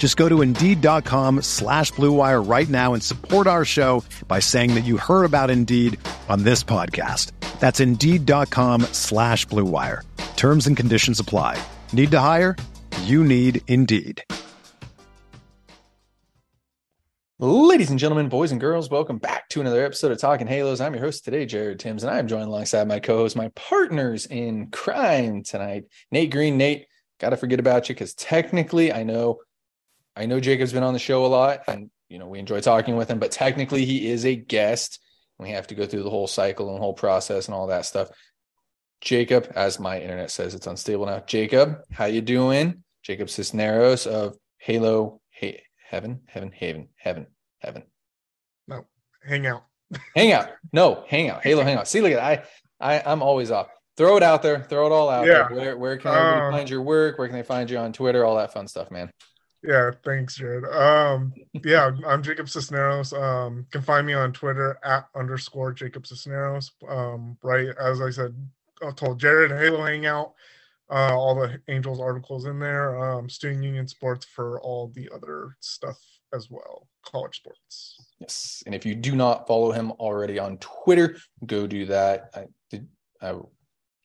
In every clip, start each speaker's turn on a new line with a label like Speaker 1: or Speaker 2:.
Speaker 1: Just go to Indeed.com slash BlueWire right now and support our show by saying that you heard about Indeed on this podcast. That's Indeed.com slash BlueWire. Terms and conditions apply. Need to hire? You need Indeed.
Speaker 2: Ladies and gentlemen, boys and girls, welcome back to another episode of Talking Halos. I'm your host today, Jared Timms, and I am joined alongside my co-host, my partners in crime tonight, Nate Green. Nate, gotta forget about you because technically, I know, I know Jacob's been on the show a lot, and you know we enjoy talking with him, but technically he is a guest. We have to go through the whole cycle and whole process and all that stuff. Jacob, as my internet says, it's unstable now. Jacob, how you doing? Jacob Cisneros of Halo hey, Heaven, Heaven, Haven, Heaven, Heaven.
Speaker 3: No, hang out.
Speaker 2: hang out. No, hang out. Halo, hang out. See, look at I, I, I'm always off. Throw it out there. Throw it all out
Speaker 3: Yeah.
Speaker 2: there. Where, where can everybody
Speaker 3: Um,
Speaker 2: find your work? Where can they find you on Twitter? All that fun stuff, man.
Speaker 3: Yeah, thanks, Jared. Um, yeah, I'm Jacob Cisneros. Um, you can find me on Twitter at underscore Jacob Cisneros. Um, right as I said, I told Jared Halo Hangout, uh, all the Angels articles in there. Um, Student Union Sports for all the other stuff as well, college sports.
Speaker 2: Yes. And if you do not follow him already on Twitter, go do that. I did. I,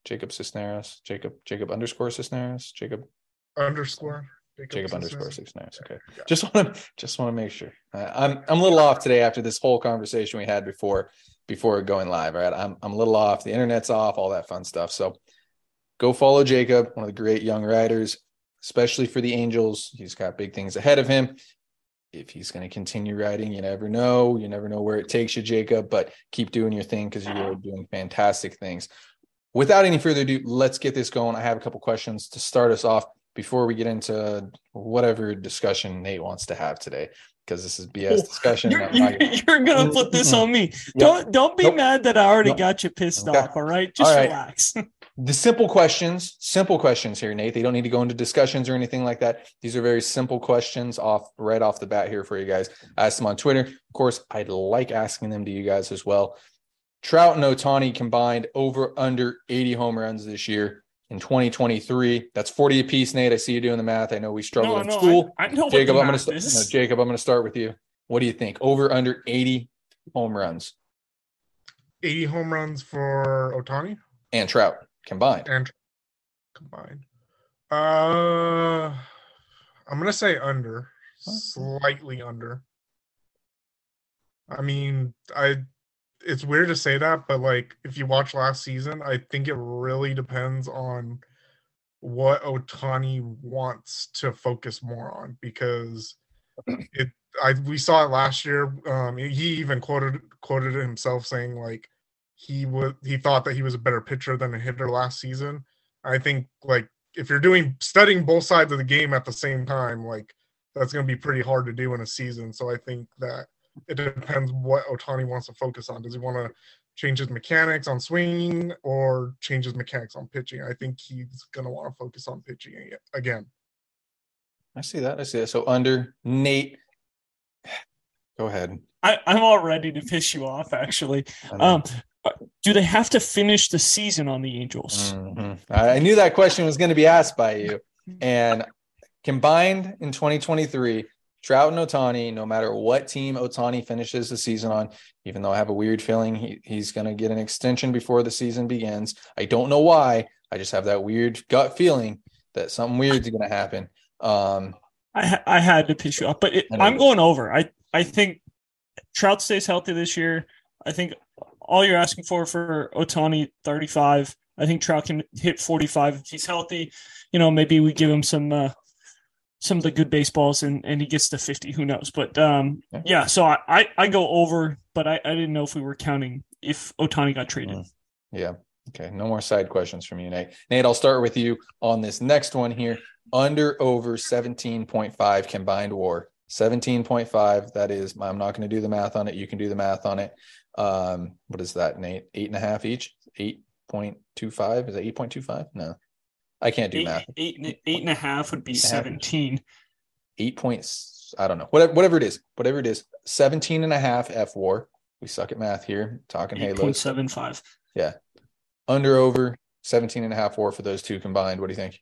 Speaker 2: Jacob Cisneros, Jacob, Jacob underscore Cisneros, Jacob,
Speaker 3: Underscore
Speaker 2: Jacob underscore Cisneros. Okay.
Speaker 3: Yeah.
Speaker 2: Just want to just want to make sure. Uh, I'm I'm a little off today after this whole conversation we had before before going live. Right, I'm I'm a little off. The internet's off. All that fun stuff. So go follow Jacob, one of the great young writers, especially for the Angels. He's got big things ahead of him. If he's going to continue writing, you never know. You never know where it takes you, Jacob. But keep doing your thing because you are doing fantastic things. Without any further ado, let's get this going. I have a couple questions to start us off before we get into whatever discussion Nate wants to have today, because this is BS oh, discussion.
Speaker 4: You're, you're,
Speaker 2: gonna-
Speaker 4: you're gonna put this on me.
Speaker 2: Yep.
Speaker 4: Don't don't be
Speaker 2: Nope.
Speaker 4: mad that I already
Speaker 2: Nope.
Speaker 4: got you pissed
Speaker 2: Okay.
Speaker 4: off. All right, just
Speaker 2: All right.
Speaker 4: relax.
Speaker 2: the simple questions, simple questions here, Nate. They don't need to go into discussions or anything like that. These are very simple questions off right off the bat here for you guys. I asked them on Twitter. Of course, I'd like asking them to you guys as well. Trout and Otani combined over under 80 home runs this year in 2023. That's 40 apiece, Nate. I see you doing the math. I know we struggle
Speaker 4: no,
Speaker 2: in
Speaker 4: no,
Speaker 2: school.
Speaker 4: I, I know
Speaker 2: Jacob,
Speaker 4: what
Speaker 2: I'm going to
Speaker 4: math
Speaker 2: start.
Speaker 4: is.
Speaker 2: No, Jacob, I'm going to start with you. What do you think? Over under 80 home runs
Speaker 3: 80 home runs for Otani
Speaker 2: and Trout combined.
Speaker 3: and combined. Uh, I'm gonna say under, slightly under. I mean, I it's weird to say that, but like if you watch last season, I think it really depends on what Otani wants to focus more on because it I we saw it last year. Um, he even quoted quoted himself saying like he would he thought that he was a better pitcher than a hitter last season. I think like if you're doing studying both sides of the game at the same time, like that's going to be pretty hard to do in a season. So I think that it depends what Otani wants to focus on. Does he want to change his mechanics on swinging or change his mechanics on pitching? I think he's going to want to focus on pitching again.
Speaker 2: I see that. I see that. So under Nate, go ahead.
Speaker 4: I, I'm all ready to piss you off. Actually, um, do they have to finish the season on the Angels?
Speaker 2: Mm-hmm. I knew that question was going to be asked by you. And combined in 2023, Trout and Otani, no matter what team Otani finishes the season on, even though I have a weird feeling he, he's going to get an extension before the season begins. I don't know why. I just have that weird gut feeling that something weird is going to happen. Um,
Speaker 4: I I had to piss you off, but it, I'm going over. I I think Trout stays healthy this year. I think all you're asking for for Otani, 35. I think Trout can hit 45 if he's healthy. You know, maybe we give him some uh, some of the good baseballs and, and he gets to 50 who knows? But um yeah. so i i, I go over but I, I didn't know if we were counting if otani got traded. Mm.
Speaker 2: yeah. Okay. No more side questions from you nate. Nate i'll start with you on this next one here. Under over 17.5 combined war. 17.5 that is i'm not going to do the math on it. You can do the math on it. Um what is that nate? Eight and a half each? 8.25 is that 8.25 no I can't do
Speaker 4: eight,
Speaker 2: math.
Speaker 4: Eight, eight and a half would be 17.
Speaker 2: Eight points. I don't know. Whatever, whatever it is, whatever it is, 17 and a half F war. We suck at math here. Talking Halo.
Speaker 4: 8.75.
Speaker 2: Yeah. Under over 17 and a half war for those two combined. What do you think?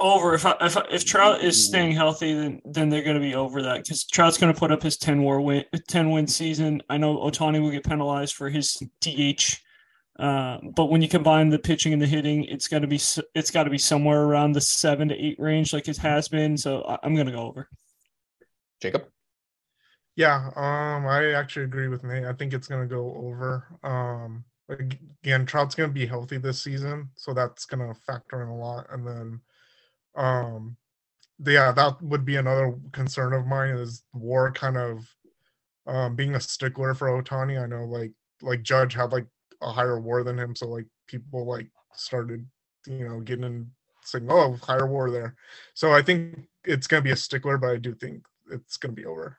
Speaker 4: Over. If I, if I, if Trout is staying healthy, then then they're going to be over that because Trout's going to put up his 10 war win 10 win season. I know Otani will get penalized for his DH uh, but when you combine the pitching and the hitting, it's got to be it's got to be somewhere around the seven to eight range, like it has been. So I'm going to go over.
Speaker 2: Jacob.
Speaker 3: Yeah, um, I actually agree with Nate. I think it's going to go over. Um, again, Trout's going to be healthy this season, so that's going to factor in a lot. And then, um, yeah, that would be another concern of mine is War kind of um, being a stickler for Otani. I know, like like Judge had like a higher war than him. So like people like started, you know, getting in saying, "Oh, higher war there." So I think it's going to be a stickler, but I do think it's going to be over.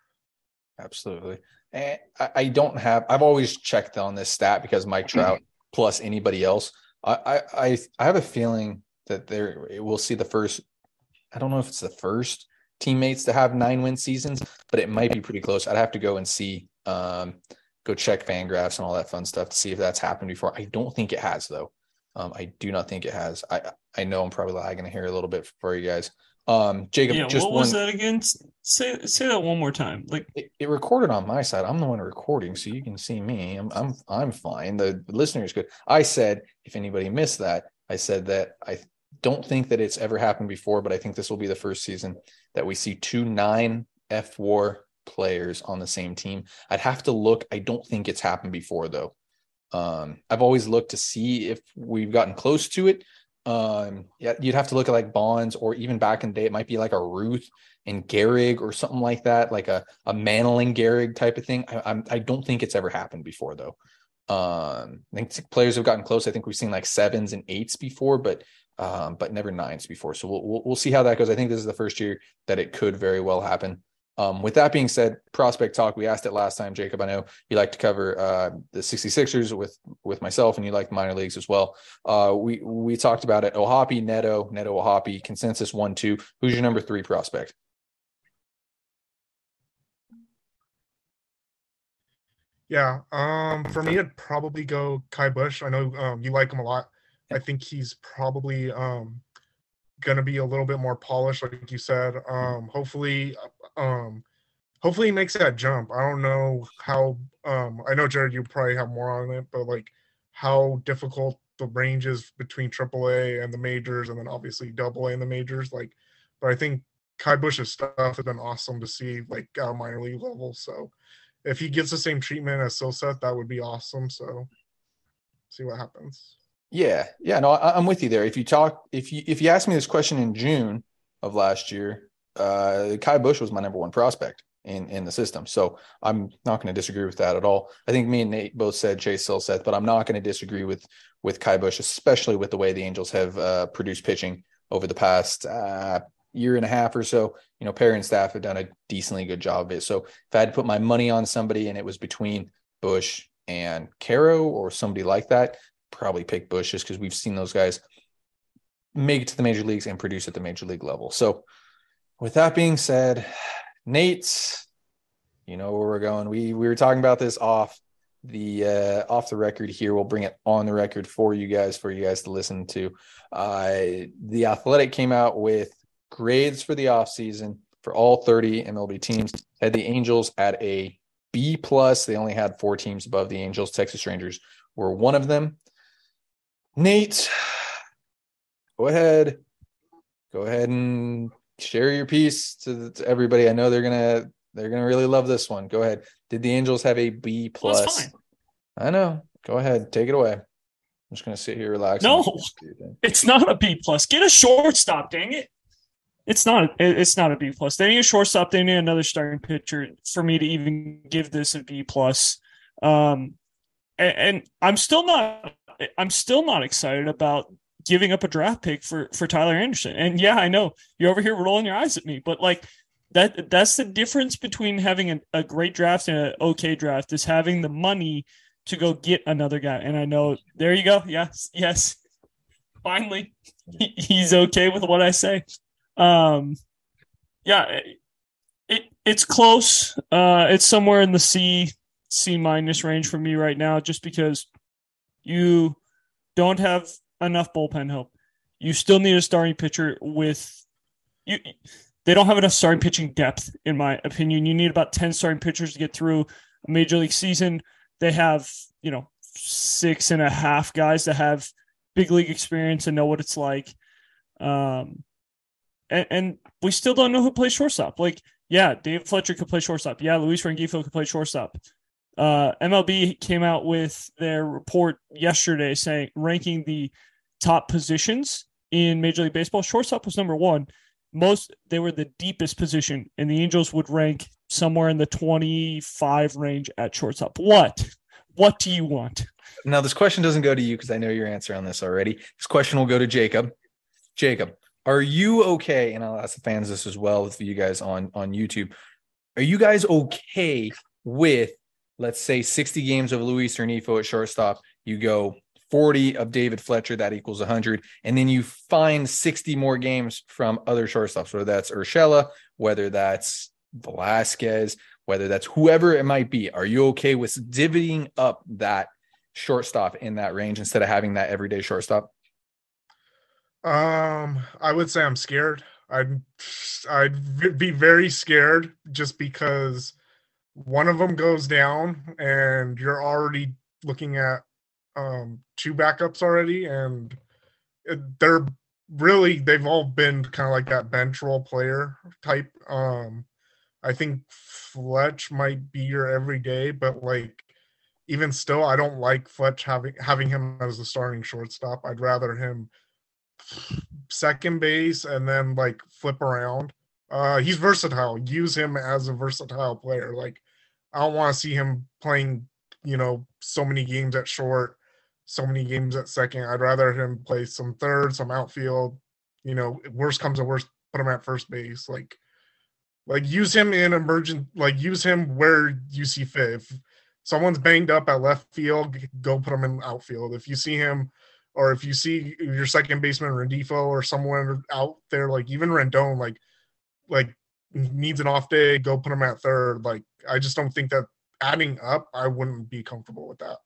Speaker 2: Absolutely. And I don't have. I've always checked on this stat because Mike Trout plus anybody else. I I I have a feeling that there we'll see the first. I don't know if it's the first teammates to have nine win seasons, but it might be pretty close. I'd have to go and see. Um, go check FanGraphs and all that fun stuff to see if that's happened before. I don't think it has though. Um, I do not think it has. I I know I'm probably lagging here a little bit for you guys. Um, Jacob,
Speaker 4: yeah,
Speaker 2: just
Speaker 4: what was one, that again? Say say that one more time. Like
Speaker 2: it, it, recorded on my side. I'm the one recording, so you can see me. I'm I'm I'm fine. The, the listeners good. I said if anybody missed that, I said that I don't think that it's ever happened before, but I think this will be the first season that we see two nine F war players on the same team. I'd have to look. I don't think it's happened before though. Um, I've always looked to see if we've gotten close to it. Um, yeah, you'd have to look at like Bonds or even back in the day, it might be like a Ruth and Gehrig or something like that, like a a Manning Gehrig type of thing. I, I'm I don't think it's ever happened before though. Um, I think players have gotten close. I think we've seen like sevens and eights before, but um, but never nines before. So we'll, we'll, we'll see how that goes. I think this is the first year that it could very well happen. Um, with that being said, prospect talk, we asked it last time, Jacob. I know you like to cover uh, the 66ers with with myself, and you like minor leagues as well. Uh, we we talked about it. O'Hoppe, Neto, Neto O'Hoppe, consensus one, two. Who's your number three prospect?
Speaker 3: Yeah, um, for me, it'd probably go Ky Bush. I know um, you like him a lot. I think he's probably um, going to be a little bit more polished, like you said. Um, hopefully, um, hopefully he makes that jump. I don't know how. Um, I know Jared, you probably have more on it, but like how difficult the ranges between AAA and the majors, and then obviously Double A and the majors. Like, but I think Ky Bush's stuff has been awesome to see, like minor league level. So, if he gets the same treatment as Sosa, that would be awesome. So, see what happens.
Speaker 2: Yeah, yeah, no, I, am with you there. If you talk, if you if you asked me this question in June of last year, uh, Ky Bush was my number one prospect in in the system. So I'm not going to disagree with that at all. I think me and Nate both said Chase Silseth, but I'm not going to disagree with with Ky Bush, especially with the way the Angels have uh, produced pitching over the past uh, year and a half or so. You know, Perry and staff have done a decently good job of it. So if I had to put my money on somebody and it was between Bush and Caro or somebody like that, probably pick Bush just because we've seen those guys make it to the major leagues and produce at the major league level. So with that being said, Nate, you know where we're going. We we were talking about this off the uh off the record here. We'll bring it on the record for you guys for you guys to listen to. Uh the athletic came out with grades for the off season for all 30 MLB teams. Had the Angels at a B plus. They only had four teams above the Angels. Texas Rangers were one of them. Nate, go ahead. Go ahead and share your piece to, to everybody. I know they're gonna they're gonna really love this one. Go ahead. Did the Angels have a B plus? I know. Go ahead. Take it away. I'm just gonna sit here relax.
Speaker 4: No, it's not a B plus. Get a shortstop. Dang it. It's not. It's not a B plus. They need a shortstop. They need another starting pitcher for me to even give this a B plus. Um, and, and I'm still not. I'm still not excited about giving up a draft pick for for Tyler Anderson. And yeah, I know you're over here rolling your eyes at me, but like that that's the difference between having a, a great draft and an okay draft is having the money to go get another guy. And I know there you go. Yes, yes. Finally, he's okay with what I say. Um, yeah, it, it it's close. Uh, it's somewhere in the C C minus range for me right now, just because you don't have enough bullpen help. You still need a starting pitcher with you. They don't have enough starting pitching depth, in my opinion. You need about ten starting pitchers to get through a major league season. They have you know six and a half guys that have big league experience and know what it's like. Um, and, and we still don't know who plays shortstop. Like, yeah, Dave Fletcher could play shortstop. Yeah, Luis Rengifo could play shortstop. Uh, MLB came out with their report yesterday saying ranking the top positions in Major League Baseball. Shortstop was number one. Most they were the deepest position, and the Angels would rank somewhere in the 25 range at shortstop. What? What do you want?
Speaker 2: Now, this question doesn't go to you because I know your answer on this already. This question will go to Jacob. Jacob, are you okay? And I'll ask the fans this as well for you guys on on YouTube. Are you guys okay with let's say 60 games of Luis Rengifo at shortstop? You go 40 of David Fletcher, that equals 100. And then you find 60 more games from other shortstops, whether that's Urshela, whether that's Velazquez, whether that's whoever it might be. Are you okay with divvying up that shortstop in that range instead of having that everyday shortstop?
Speaker 3: Um, I would say I'm scared. I'd I'd be very scared just because one of them goes down and you're already looking at um, two backups already, and they're really they've all been kind of like that bench role player type. Um, I think Fletch might be your everyday, but like even still, I don't like Fletch having having him as the starting shortstop. I'd rather him second base and then like flip around. Uh, he's versatile. Use him as a versatile player. Like I don't want to see him playing, you know, so many games at short so many games at second. I'd rather him play some third, some outfield. You know, worst comes to worst, put him at first base. Like, like use him in emergent. Like use him where you see fit. If someone's banged up at left field, go put him in outfield. If you see him, or if you see your second baseman Rengifo or someone out there, like even Rendon, like like needs an off day, go put him at third. Like I just don't think that adding up, I wouldn't be comfortable with that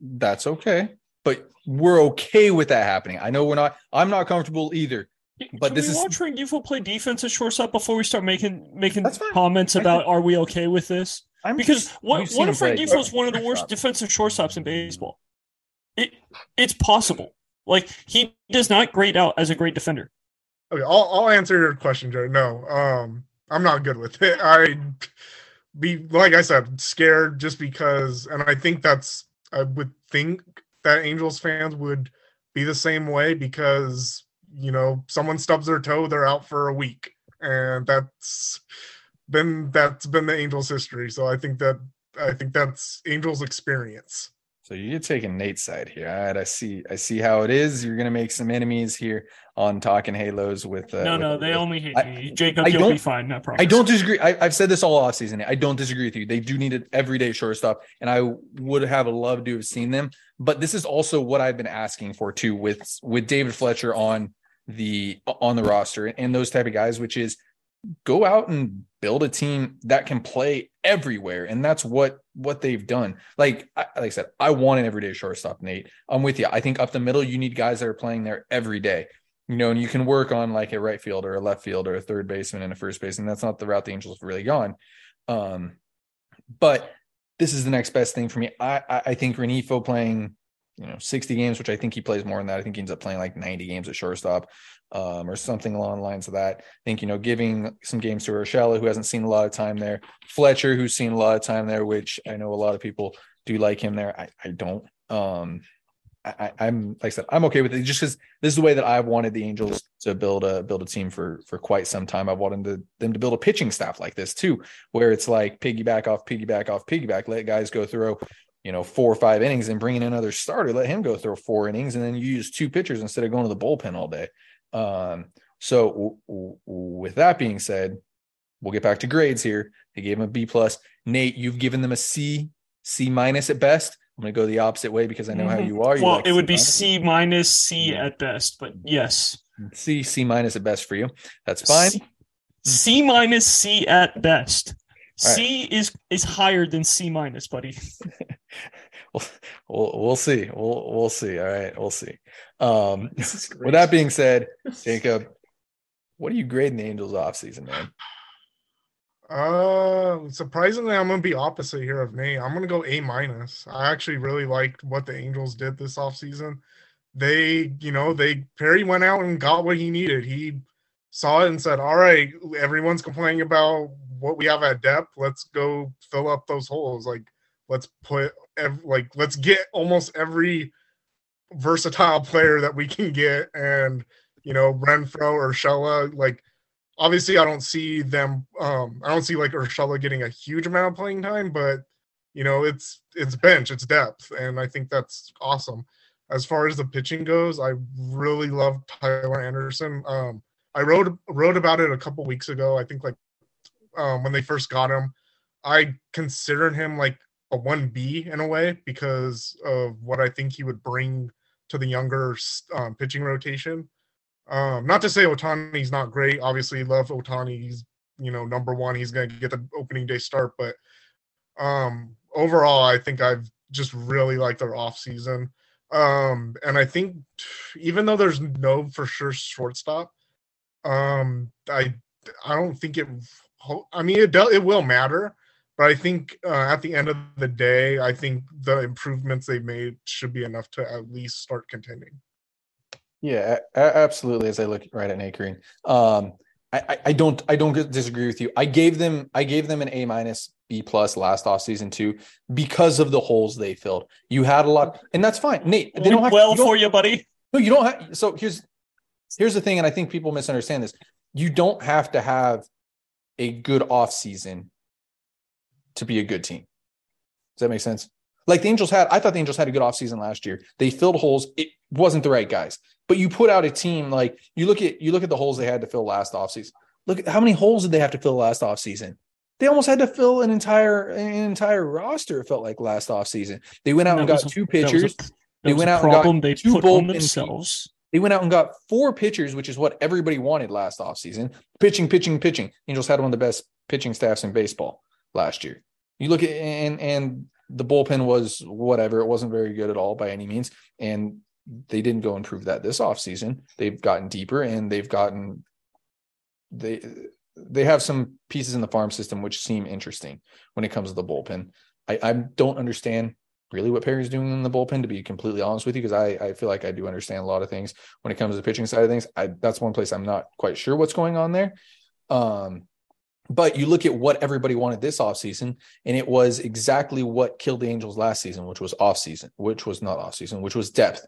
Speaker 2: that's okay. But we're okay with that happening. I know we're not. I'm not comfortable either. But
Speaker 4: Can
Speaker 2: this is
Speaker 4: watch Rengifo play defense at shortstop before we start making making comments about are we okay with this? I'm because what what if Rengifo is one of the worst defensive shortstops in baseball? it, it's possible. Like he does not grade out as a great defender.
Speaker 3: Okay, I'll I'll answer your question, Joe. No, um, I'm not good with it. I be like I said, scared just because, and I think that's I would think that Angels fans would be the same way because you know someone stubs their toe, they're out for a week, and that's been that's been the Angels' history. So I think that I think that's Angels' experience.
Speaker 2: So you're taking Nate's side here. All right, I see. I see how it is. You're gonna make some enemies here on talking Halos with. Uh,
Speaker 4: no,
Speaker 2: with,
Speaker 4: no, they
Speaker 2: with,
Speaker 4: only hate
Speaker 2: I,
Speaker 4: me. Jacob,
Speaker 2: I
Speaker 4: you'll be fine. No problem.
Speaker 2: I don't disagree. I, I've said this all off season. I don't disagree with you. They do need an everyday shortstop, and I would have loved to have seen them. But this is also what I've been asking for too, with with David Fletcher on the on the roster and those type of guys, which is go out and build a team that can play everywhere, and that's what what they've done. Like I, like I said, I want an everyday shortstop, Nate. I'm with you. I think up the middle, you need guys that are playing there every day you know, and you can work on like a right field or a left field or a third baseman and a first baseman. That's not the route the Angels have really gone. Um, but this is the next best thing for me. I I, I think Rengifo playing, you know, 60 games, which I think he plays more than that. I think he ends up playing like 90 games at shortstop, um, or something along the lines of that. I think, you know, giving some games to Urshela, who hasn't seen a lot of time there, Fletcher, who's seen a lot of time there, which I know a lot of people do like him there. I, I don't. Um, I, I'm like I said, I'm okay with it just because this is the way that I've wanted the Angels to build a build a team for for quite some time. I've wanted to, them to build a pitching staff like this too, where it's like piggyback off, piggyback off, piggyback. Let guys go through, you know, four or five innings and bring in another starter. Let him go through four innings, and then you use two pitchers instead of going to the bullpen all day. Um, so w- w- with that being said, we'll get back to grades here. They gave him a B plus. Nate, you've given them a C, C minus at best. I'm going to go the opposite way because I know how
Speaker 4: Mhm.
Speaker 2: you are. You
Speaker 4: well,
Speaker 2: like
Speaker 4: it would be
Speaker 2: C
Speaker 4: C minus, C
Speaker 2: Yeah.
Speaker 4: at best, but yes.
Speaker 2: C, C minus at best for you. That's fine.
Speaker 4: C, C minus, C at best.
Speaker 2: All right.
Speaker 4: C is is higher than C minus, buddy.
Speaker 2: We'll, we'll, see. We'll, we'll see. All right. We'll see. Um, with that being said, Jacob, what are you grading the Angels off season, man?
Speaker 3: Uh, surprisingly, I'm gonna be opposite here of Nate. I'm gonna go A minus. I actually really liked what the Angels did this offseason. They, you know, they Perry went out and got what he needed. He saw it and said, "All right, everyone's complaining about what we have at depth. Let's go fill up those holes. Like, let's put, like, let's get almost every versatile player that we can get." And you know, Renfro Urshela, like obviously I don't see them um I don't see like Urshela getting a huge amount of playing time, but you know, it's it's bench, it's depth, and I think that's awesome. As far as the pitching goes, I really love Tyler Anderson. Um I wrote wrote about it a couple weeks ago. I think like um when they first got him. I considered him like a 1B in a way because of what I think he would bring to the younger um, pitching rotation. Um, not to say Otani's not great. Obviously, love Otani. He's you know number one. He's gonna get the opening day start. But um, overall, I think I've just really liked their off season. Um, and I think even though there's no for sure shortstop, um, I I don't think it. I mean, it do, it will matter, but I think uh, at the end of the day, I think the improvements they've made should be enough to at least start contending.
Speaker 2: Yeah, a- a- absolutely. As I look right at Nate Green, um, I, I, I don't, I don't disagree with you. I gave them, I gave them an A minus, B plus last offseason too, because of the holes they filled. You had a lot, and that's fine. Nate, they don't have
Speaker 4: well
Speaker 2: you don't-
Speaker 4: for you, buddy.
Speaker 2: No, you don't have. So here's, here's the thing, and I think people misunderstand this. You don't have to have a good off season to be a good team. Does that make sense? Like the Angels had, I thought the Angels had a good offseason last year. They filled holes. It wasn't the right guys. But you put out a team like you look at you look at the holes they had to fill last offseason. Look at how many holes did they have to fill last offseason? They almost had to fill an entire an entire roster, it felt like last offseason. They went out and
Speaker 4: That
Speaker 2: got
Speaker 4: a-
Speaker 2: two
Speaker 4: a-
Speaker 2: pitchers.
Speaker 4: that
Speaker 2: They went
Speaker 4: a
Speaker 2: out and got
Speaker 4: they
Speaker 2: two bullpen
Speaker 4: themselves.
Speaker 2: They went out and got four pitchers, which is what everybody wanted last offseason. Pitching, pitching, pitching. Angels had one of the best pitching staffs in baseball last year. You look at and and the bullpen was whatever. It wasn't very good at all by any means. And they didn't go improve that this offseason. They've gotten deeper and they've gotten they they have some pieces in the farm system which seem interesting when it comes to the bullpen. I, I don't understand really what Perry's doing in the bullpen, to be completely honest with you, because I, I feel like I do understand a lot of things when it comes to the pitching side of things. I that's one place I'm not quite sure what's going on there. Um, but you look at what everybody wanted this offseason, and it was exactly what killed the Angels last season, which was offseason, which was not offseason, which was depth,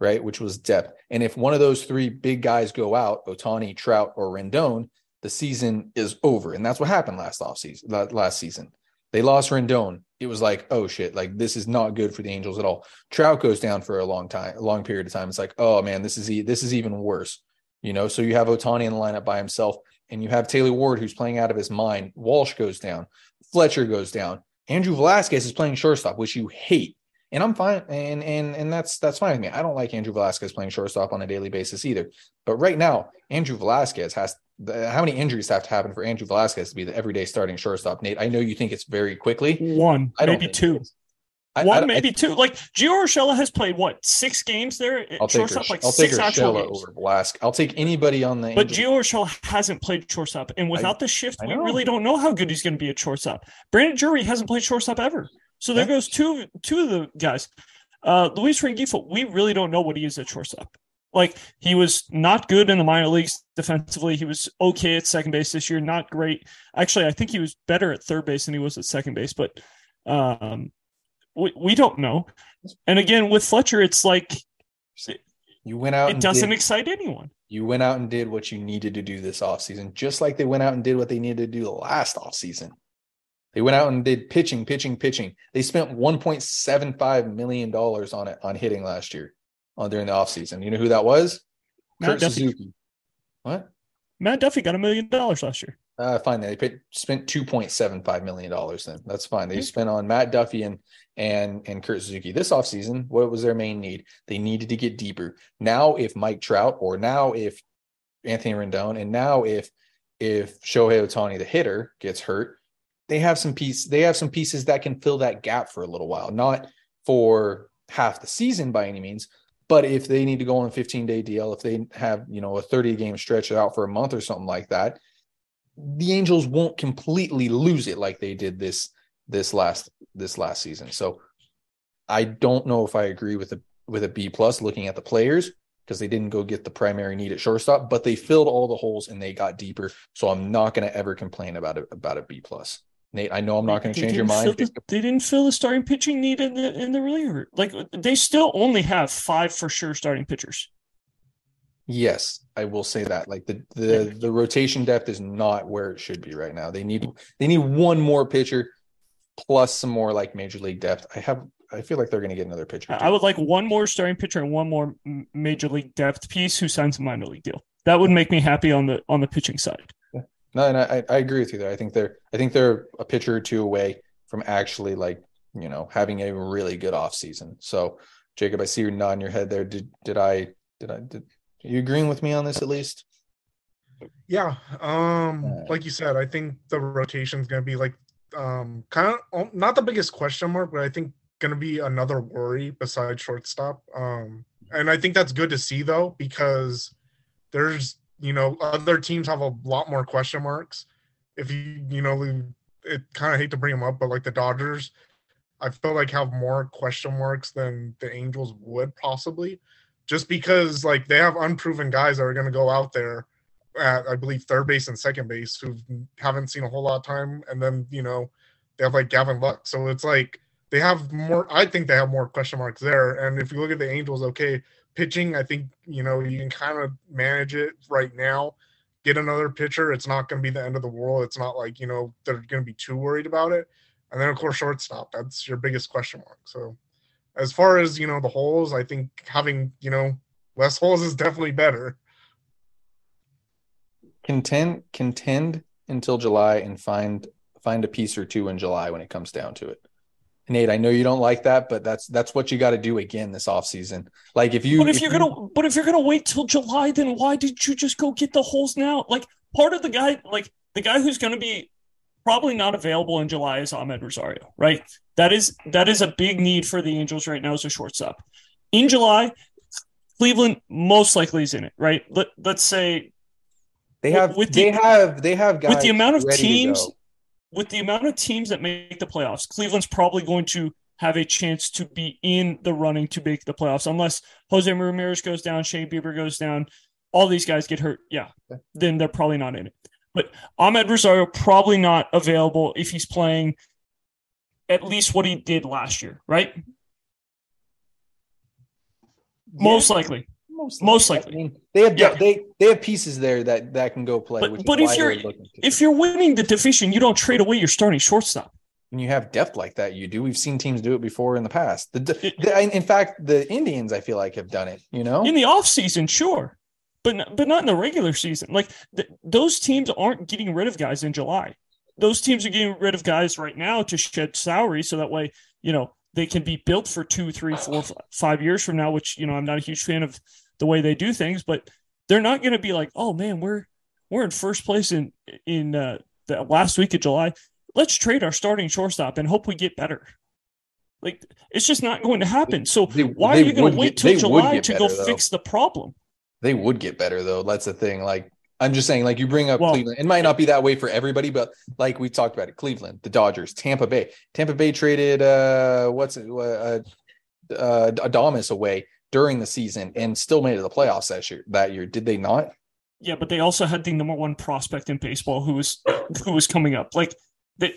Speaker 2: right? Which was depth. And if one of those three big guys go out, otani Trout, or Rendon, the season is over. And that's what happened last offseason, last season. They lost Rendon. It was like, oh shit, like this is not good for the Angels at all. Trout goes down for a long time, a long period of time. It's like, oh man, this is this is even worse. You know, so you have otani in the lineup by himself, and you have Taylor Ward who's playing out of his mind. Walsh goes down, Fletcher goes down. Andrew Velazquez is playing shortstop, which you hate. And I'm fine, and and and that's that's fine with me. I don't like Andrew Velazquez playing shortstop on a daily basis either. But right now, Andrew Velazquez has the, how many injuries have to happen for Andrew Velazquez to be the everyday starting shortstop? Nate, I know you think it's very quickly.
Speaker 4: One, I maybe two. I, One, I, maybe I, two. Like Gio Urshela has played what six games there.
Speaker 2: I'll take shortstop, like I'll six take Urshela over Velazquez. I'll take anybody on the.
Speaker 4: But Gio Urshela hasn't played shortstop, and without the shift, we really don't know how good he's going to be at shortstop. Brandon Drury hasn't played shortstop ever, so there yeah. goes two two of the guys. Uh, Luis Rengifo, we really don't know what he is at shortstop. Like he was not good in the minor leagues defensively. He was okay at second base this year, not great. Actually, I think he was better at third base than he was at second base, but um, we, we don't know. And again, with Fletcher, it's like
Speaker 2: you went out.
Speaker 4: It doesn't did, excite anyone.
Speaker 2: You went out and did what you needed to do this offseason, just like they went out and did what they needed to do the last offseason. They went out and did pitching, pitching, pitching. They spent $1.75 million on it on hitting last year on during the offseason. You know who that was?
Speaker 4: Matt Kurt Duffy. Suzuki. What? Matt Duffy got a million dollars last year.
Speaker 2: Uh, fine. They paid, spent two point seven five million dollars. Then that's fine. They spent on Matt Duffy and and and Kurt Suzuki this offseason. What was their main need? They needed to get deeper. Now, if Mike Trout or now if Anthony Rendon and now if if Shohei Ohtani, the hitter, gets hurt, they have some piece. They have some pieces that can fill that gap for a little while. Not for half the season by any means, but if they need to go on a 15 day deal, if they have, you know, a 30 game stretch out for a month or something like that, the Angels won't completely lose it like they did this this last this last season. So I don't know if I agree with a with a B plus looking at the players because they didn't go get the primary need at shortstop, but they filled all the holes and they got deeper. So I'm not going to ever complain about it about a B plus. Nate, I know I'm not going to change your mind.
Speaker 4: The, they didn't fill the starting pitching need in the in the reliever. Like they still only have five for sure starting pitchers.
Speaker 2: Yes, I will say that. Like the the the rotation depth is not where it should be right now. They need they need one more pitcher plus some more like major league depth. I have I feel like they're going to get another pitcher.
Speaker 4: Too. I would like one more starting pitcher and one more major league depth piece who signs a minor league deal. That would make me happy on the on the pitching side.
Speaker 2: No, and I, I agree with you there. I think they're I think they're a pitcher or two away from actually like you know having a really good off season. So Jacob, I see you nodding your head there. Did did I did I did are you agreeing with me on this at least?
Speaker 3: Yeah. Um, uh, like you said, I think the rotation is gonna be like um kind of um, not the biggest question mark, but I think gonna be another worry besides shortstop. Um, and I think that's good to see though, because there's you know, other teams have a lot more question marks. If you, you know, it kind of hate to bring them up, but like the Dodgers, I feel like have more question marks than the Angels would possibly, just because like they have unproven guys that are going to go out there at I believe third base and second base who haven't seen a whole lot of time, and then you know they have like Gavin Lux, so it's like they have more. I think they have more question marks there. And if you look at the Angels, okay, pitching, I think you know you can kind of manage it right now. Get another pitcher. It's not going to be the end of the world. It's not like you know they're going to be too worried about it. And then of course shortstop. That's your biggest question mark. So as far as you know the holes, I think having you know less holes is definitely better.
Speaker 2: Contend contend until July and find find a piece or two in July when it comes down to it. Nate, I know you don't like that, but that's that's what you got to do again this offseason. Like if you
Speaker 4: But if, if you're you, gonna but if you're gonna wait till July, then why did you just go get the holes now? Like part of the guy like the guy who's gonna be probably not available in July is Amed Rosario, right? That is that is a big need for the Angels right now as a shortstop. In July, Cleveland most likely is in it, right? Let let's say
Speaker 2: they have with the, they have they have
Speaker 4: with the amount of teams with the amount of teams that make the playoffs, Cleveland's probably going to have a chance to be in the running to make the playoffs unless Jose Ramirez goes down, Shane Bieber goes down, all these guys get hurt. Yeah, then they're probably not in it. But Amed Rosario probably not available if he's playing at least what he did last year, right? Yeah. Most likely. Most, most likely. I mean,
Speaker 2: they have yeah. they they have pieces there that that can go play.
Speaker 4: But, but if you're if you're winning the division, you don't trade away your starting shortstop.
Speaker 2: When you have depth like that, you do. We've seen teams do it before in the past. The, the in fact, the Indians, I feel like, have done it. You know,
Speaker 4: in the offseason, sure, but but not in the regular season. Like the, those teams aren't getting rid of guys in July. Those teams are getting rid of guys right now to shed salary, so that way, you know, they can be built for two, three, four, five years from now. Which you know, I'm not a huge fan of the way they do things, but they're not going to be like, oh man, we're we're in first place in in uh, the last week of July. Let's trade our starting shortstop and hope we get better. Like it's just not going to happen. So they, why they are you going to wait till July to better, go though. fix the problem?
Speaker 2: They would get better though. That's the thing. Like I'm just saying, like you bring up well, Cleveland. It might not be that way for everybody, but like we talked about it, Cleveland, the Dodgers, Tampa Bay. Tampa Bay traded uh what's it uh, uh Adames away during the season and still made it to the playoffs that year. That year, did they not?
Speaker 4: Yeah, but they also had the number one prospect in baseball who was who was coming up. Like the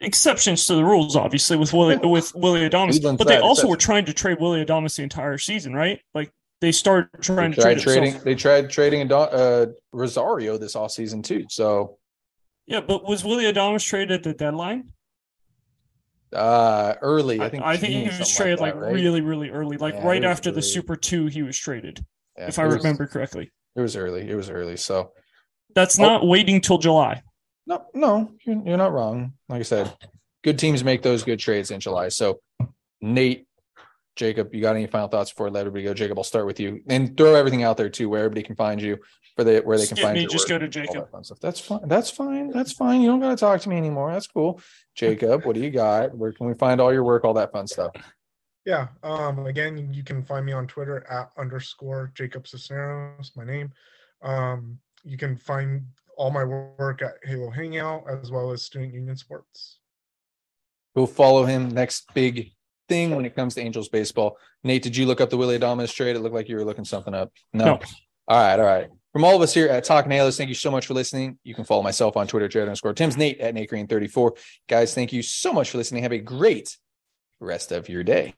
Speaker 4: exceptions to the rules, obviously, with Willie with Willie Adames, but they also were trying to trade Willie Adames the entire season, right? Like they started trying
Speaker 2: they
Speaker 4: to trade
Speaker 2: trading. They tried trading a uh, Rosario this off season too. So
Speaker 4: yeah, but was Willie Adames traded at the deadline?
Speaker 2: Uh, early. I think.
Speaker 4: I, I think he was traded like, that, like right? really, really early, like yeah, right after early. the Super Two. He was traded, yeah, if I was, remember correctly.
Speaker 2: It was early. It was early. So
Speaker 4: that's oh. not waiting till July.
Speaker 2: No, no, you're, you're not wrong. Like I said, good teams make those good trades in July. So Nate, Jacob, you got any final thoughts before I let everybody go? Jacob, I'll start with you and throw everything out there too, where everybody can find you, for the where they can Skip find
Speaker 4: me. Just work, go to Jacob.
Speaker 2: That That's fine. That's fine. That's fine. You don't got to talk to me anymore. That's cool. Jacob, what do you got? Where can we find all your work? All that fun stuff.
Speaker 3: Yeah. Um. Again, you can find me on Twitter at underscore Jacob Cisneros. My name. Um. You can find all my work at Halo Hangout as well as Student Union Sports.
Speaker 2: Go follow him. Next big thing when it comes to Angels baseball. Nate, did you look up the Willie Adames trade? It looked like you were looking something up. No. no. All right. All right. From all of us here at Talking Nailers, thank you so much for listening. You can follow myself on Twitter, Jared underscore Timms Nate at Nate Green 34. Guys, thank you so much for listening. Have a great rest of your day.